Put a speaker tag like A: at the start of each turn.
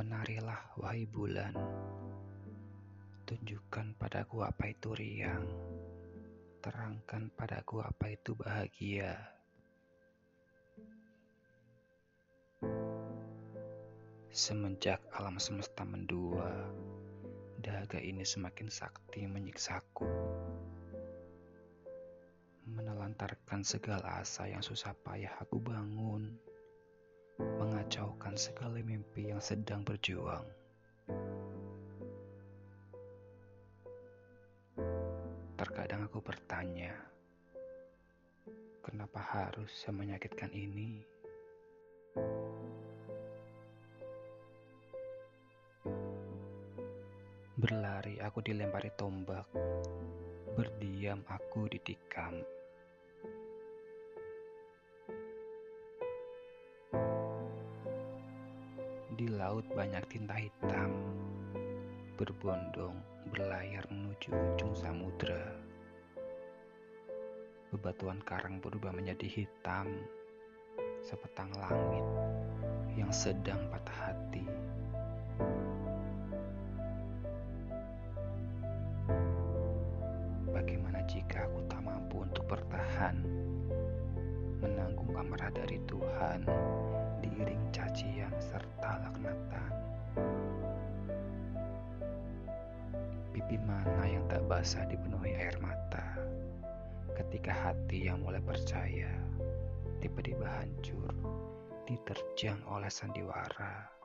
A: Menarilah wahai bulan. Tunjukkan padaku apa itu riang. Terangkan padaku apa itu bahagia. Semenjak alam semesta mendua Dahaga ini semakin sakti menyiksaku. Menelantarkan segala asa yang susah payah aku bangun mengacaukan segala mimpi yang sedang berjuang. Terkadang aku bertanya, kenapa harus semenyakitkan ini? Berlari aku dilempari tombak, berdiam aku ditikam. Di laut banyak tinta hitam Berbondong berlayar menuju ujung samudra. Bebatuan karang berubah menjadi hitam Sepetang langit yang sedang patah hati. Bagaimana jika aku tak mampu untuk bertahan Menanggung amarah dari Tuhan diiring cacian serta laknatan. Pipi mana yang tak basah dipenuhi air mata ketika hati yang mulai percaya tiba-tiba hancur diterjang oleh sandiwara.